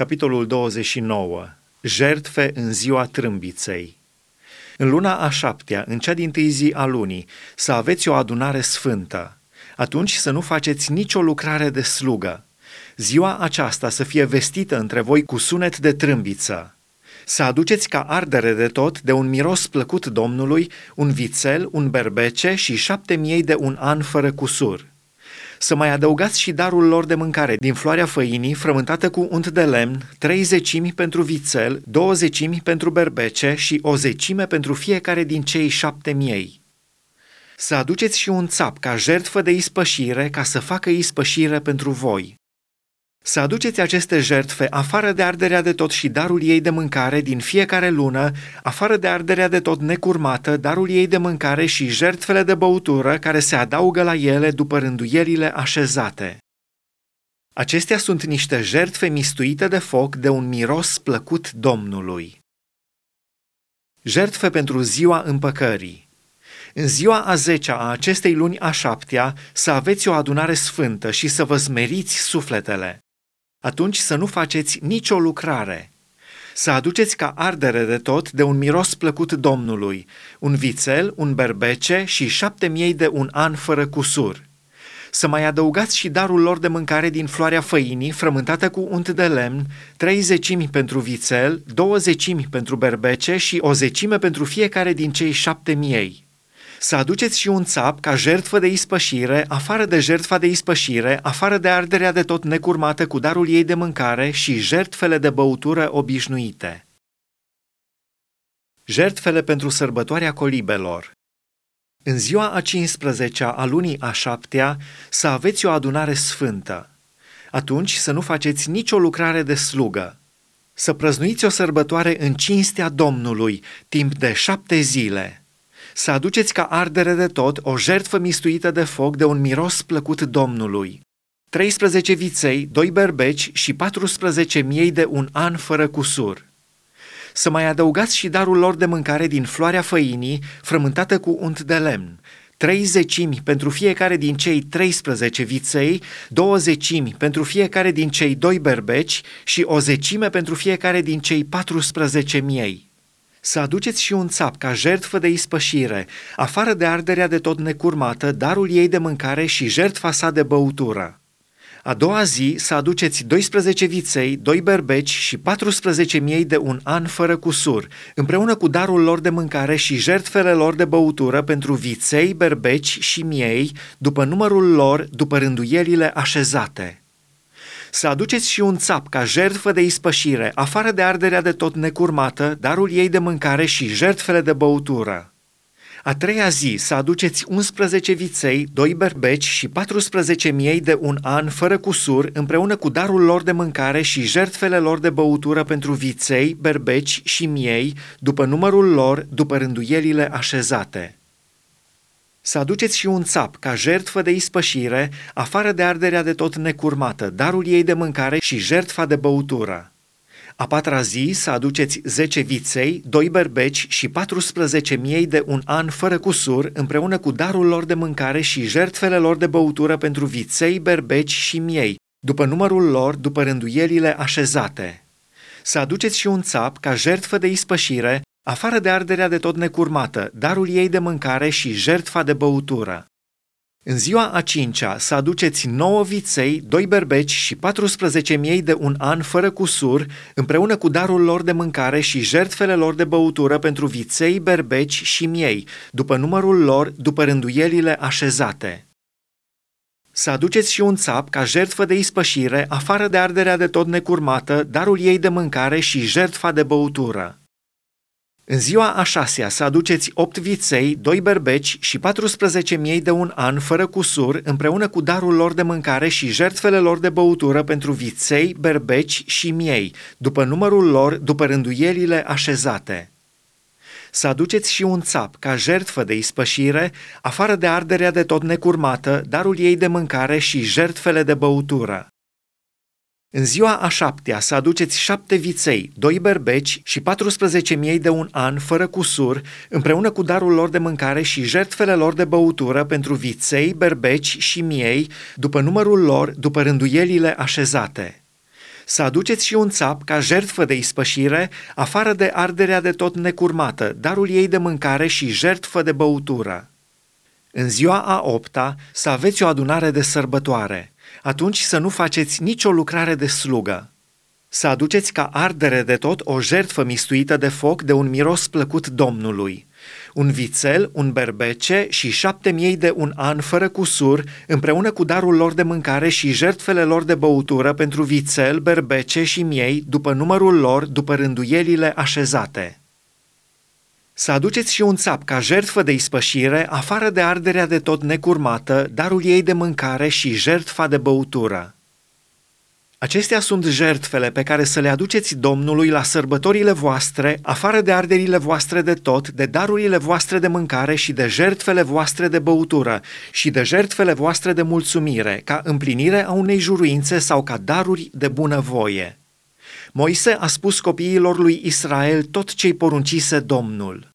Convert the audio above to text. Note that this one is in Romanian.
Capitolul 29. Jertfe în ziua trâmbiței. În luna a șaptea, în cea din tâi zi a lunii, să aveți o adunare sfântă. Atunci să nu faceți nicio lucrare de slugă. Ziua aceasta să fie vestită între voi cu sunet de trâmbiță. Să aduceți ca ardere de tot, de un miros plăcut Domnului, un vițel, un berbece și șapte miei de un an fără cusur să mai adăugați și darul lor de mâncare din floarea făinii, frământată cu unt de lemn, trei zecimi pentru vițel, două zecimi pentru berbece și o zecime pentru fiecare din cei șapte miei. Să aduceți și un țap ca jertfă de ispășire, ca să facă ispășire pentru voi. Să aduceți aceste jertfe afară de arderea de tot și darul ei de mâncare din fiecare lună, afară de arderea de tot necurmată, darul ei de mâncare și jertfele de băutură care se adaugă la ele după rânduierile așezate. Acestea sunt niște jertfe mistuite de foc de un miros plăcut Domnului. Jertfe pentru ziua împăcării. În ziua a zecea a acestei luni a șaptea să aveți o adunare sfântă și să vă smeriți sufletele atunci să nu faceți nicio lucrare. Să aduceți ca ardere de tot de un miros plăcut Domnului, un vițel, un berbece și șapte miei de un an fără cusur. Să mai adăugați și darul lor de mâncare din floarea făinii, frământată cu unt de lemn, trei zecimi pentru vițel, două zecimi pentru berbece și o zecime pentru fiecare din cei șapte miei să aduceți și un țap ca jertfă de ispășire, afară de jertfa de ispășire, afară de arderea de tot necurmată cu darul ei de mâncare și jertfele de băutură obișnuite. Jertfele pentru sărbătoarea colibelor În ziua a 15-a a lunii a șaptea să aveți o adunare sfântă. Atunci să nu faceți nicio lucrare de slugă. Să prăznuiți o sărbătoare în cinstea Domnului, timp de șapte zile – să aduceți ca ardere de tot o jertfă mistuită de foc de un miros plăcut Domnului. 13 viței, doi berbeci și 14 miei de un an fără cusur. Să mai adăugați și darul lor de mâncare din floarea făinii, frământată cu unt de lemn, trei zecimi pentru fiecare din cei 13 viței, două zecimi pentru fiecare din cei doi berbeci și o zecime pentru fiecare din cei 14 miei să aduceți și un țap ca jertfă de ispășire, afară de arderea de tot necurmată, darul ei de mâncare și jertfa sa de băutură. A doua zi să aduceți 12 viței, 2 berbeci și 14 miei de un an fără cusur, împreună cu darul lor de mâncare și jertfele lor de băutură pentru viței, berbeci și miei, după numărul lor, după rânduielile așezate să aduceți și un țap ca jertfă de ispășire, afară de arderea de tot necurmată, darul ei de mâncare și jertfele de băutură. A treia zi să aduceți 11 viței, 2 berbeci și 14 miei de un an fără cusur, împreună cu darul lor de mâncare și jertfele lor de băutură pentru viței, berbeci și miei, după numărul lor, după rânduielile așezate. Să aduceți și un țap ca jertfă de ispășire, afară de arderea de tot necurmată, darul ei de mâncare și jertfa de băutură. A patra zi să aduceți 10 viței, 2 berbeci și 14 miei de un an fără cusur, împreună cu darul lor de mâncare și jertfele lor de băutură pentru viței, berbeci și miei, după numărul lor, după rânduielile așezate. Să aduceți și un țap ca jertfă de ispășire, afară de arderea de tot necurmată, darul ei de mâncare și jertfa de băutură. În ziua a cincea să aduceți nouă viței, doi berbeci și 14 miei de un an fără cusur, împreună cu darul lor de mâncare și jertfele lor de băutură pentru viței, berbeci și miei, după numărul lor, după rânduielile așezate. Să aduceți și un țap ca jertfă de ispășire, afară de arderea de tot necurmată, darul ei de mâncare și jertfa de băutură. În ziua a șasea să aduceți opt viței, doi berbeci și 14 miei de un an fără cusur, împreună cu darul lor de mâncare și jertfele lor de băutură pentru viței, berbeci și miei, după numărul lor, după rânduielile așezate. Să aduceți și un țap ca jertfă de ispășire, afară de arderea de tot necurmată, darul ei de mâncare și jertfele de băutură. În ziua a șaptea să aduceți șapte viței, doi berbeci și 14 miei de un an fără cusur, împreună cu darul lor de mâncare și jertfele lor de băutură pentru viței, berbeci și miei, după numărul lor, după rânduielile așezate. Să aduceți și un țap ca jertfă de ispășire, afară de arderea de tot necurmată, darul ei de mâncare și jertfă de băutură. În ziua a opta să aveți o adunare de sărbătoare, atunci să nu faceți nicio lucrare de slugă. Să aduceți ca ardere de tot o jertfă mistuită de foc de un miros plăcut Domnului, un vițel, un berbece și șapte miei de un an fără cusur, împreună cu darul lor de mâncare și jertfele lor de băutură pentru vițel, berbece și miei, după numărul lor, după rânduielile așezate. Să aduceți și un țap ca jertfă de ispășire, afară de arderea de tot necurmată, darul ei de mâncare și jertfa de băutură. Acestea sunt jertfele pe care să le aduceți Domnului la sărbătorile voastre, afară de arderile voastre de tot, de darurile voastre de mâncare și de jertfele voastre de băutură și de jertfele voastre de mulțumire, ca împlinire a unei juruințe sau ca daruri de bunăvoie. Moise a spus copiilor lui Israel tot ce-i poruncise Domnul.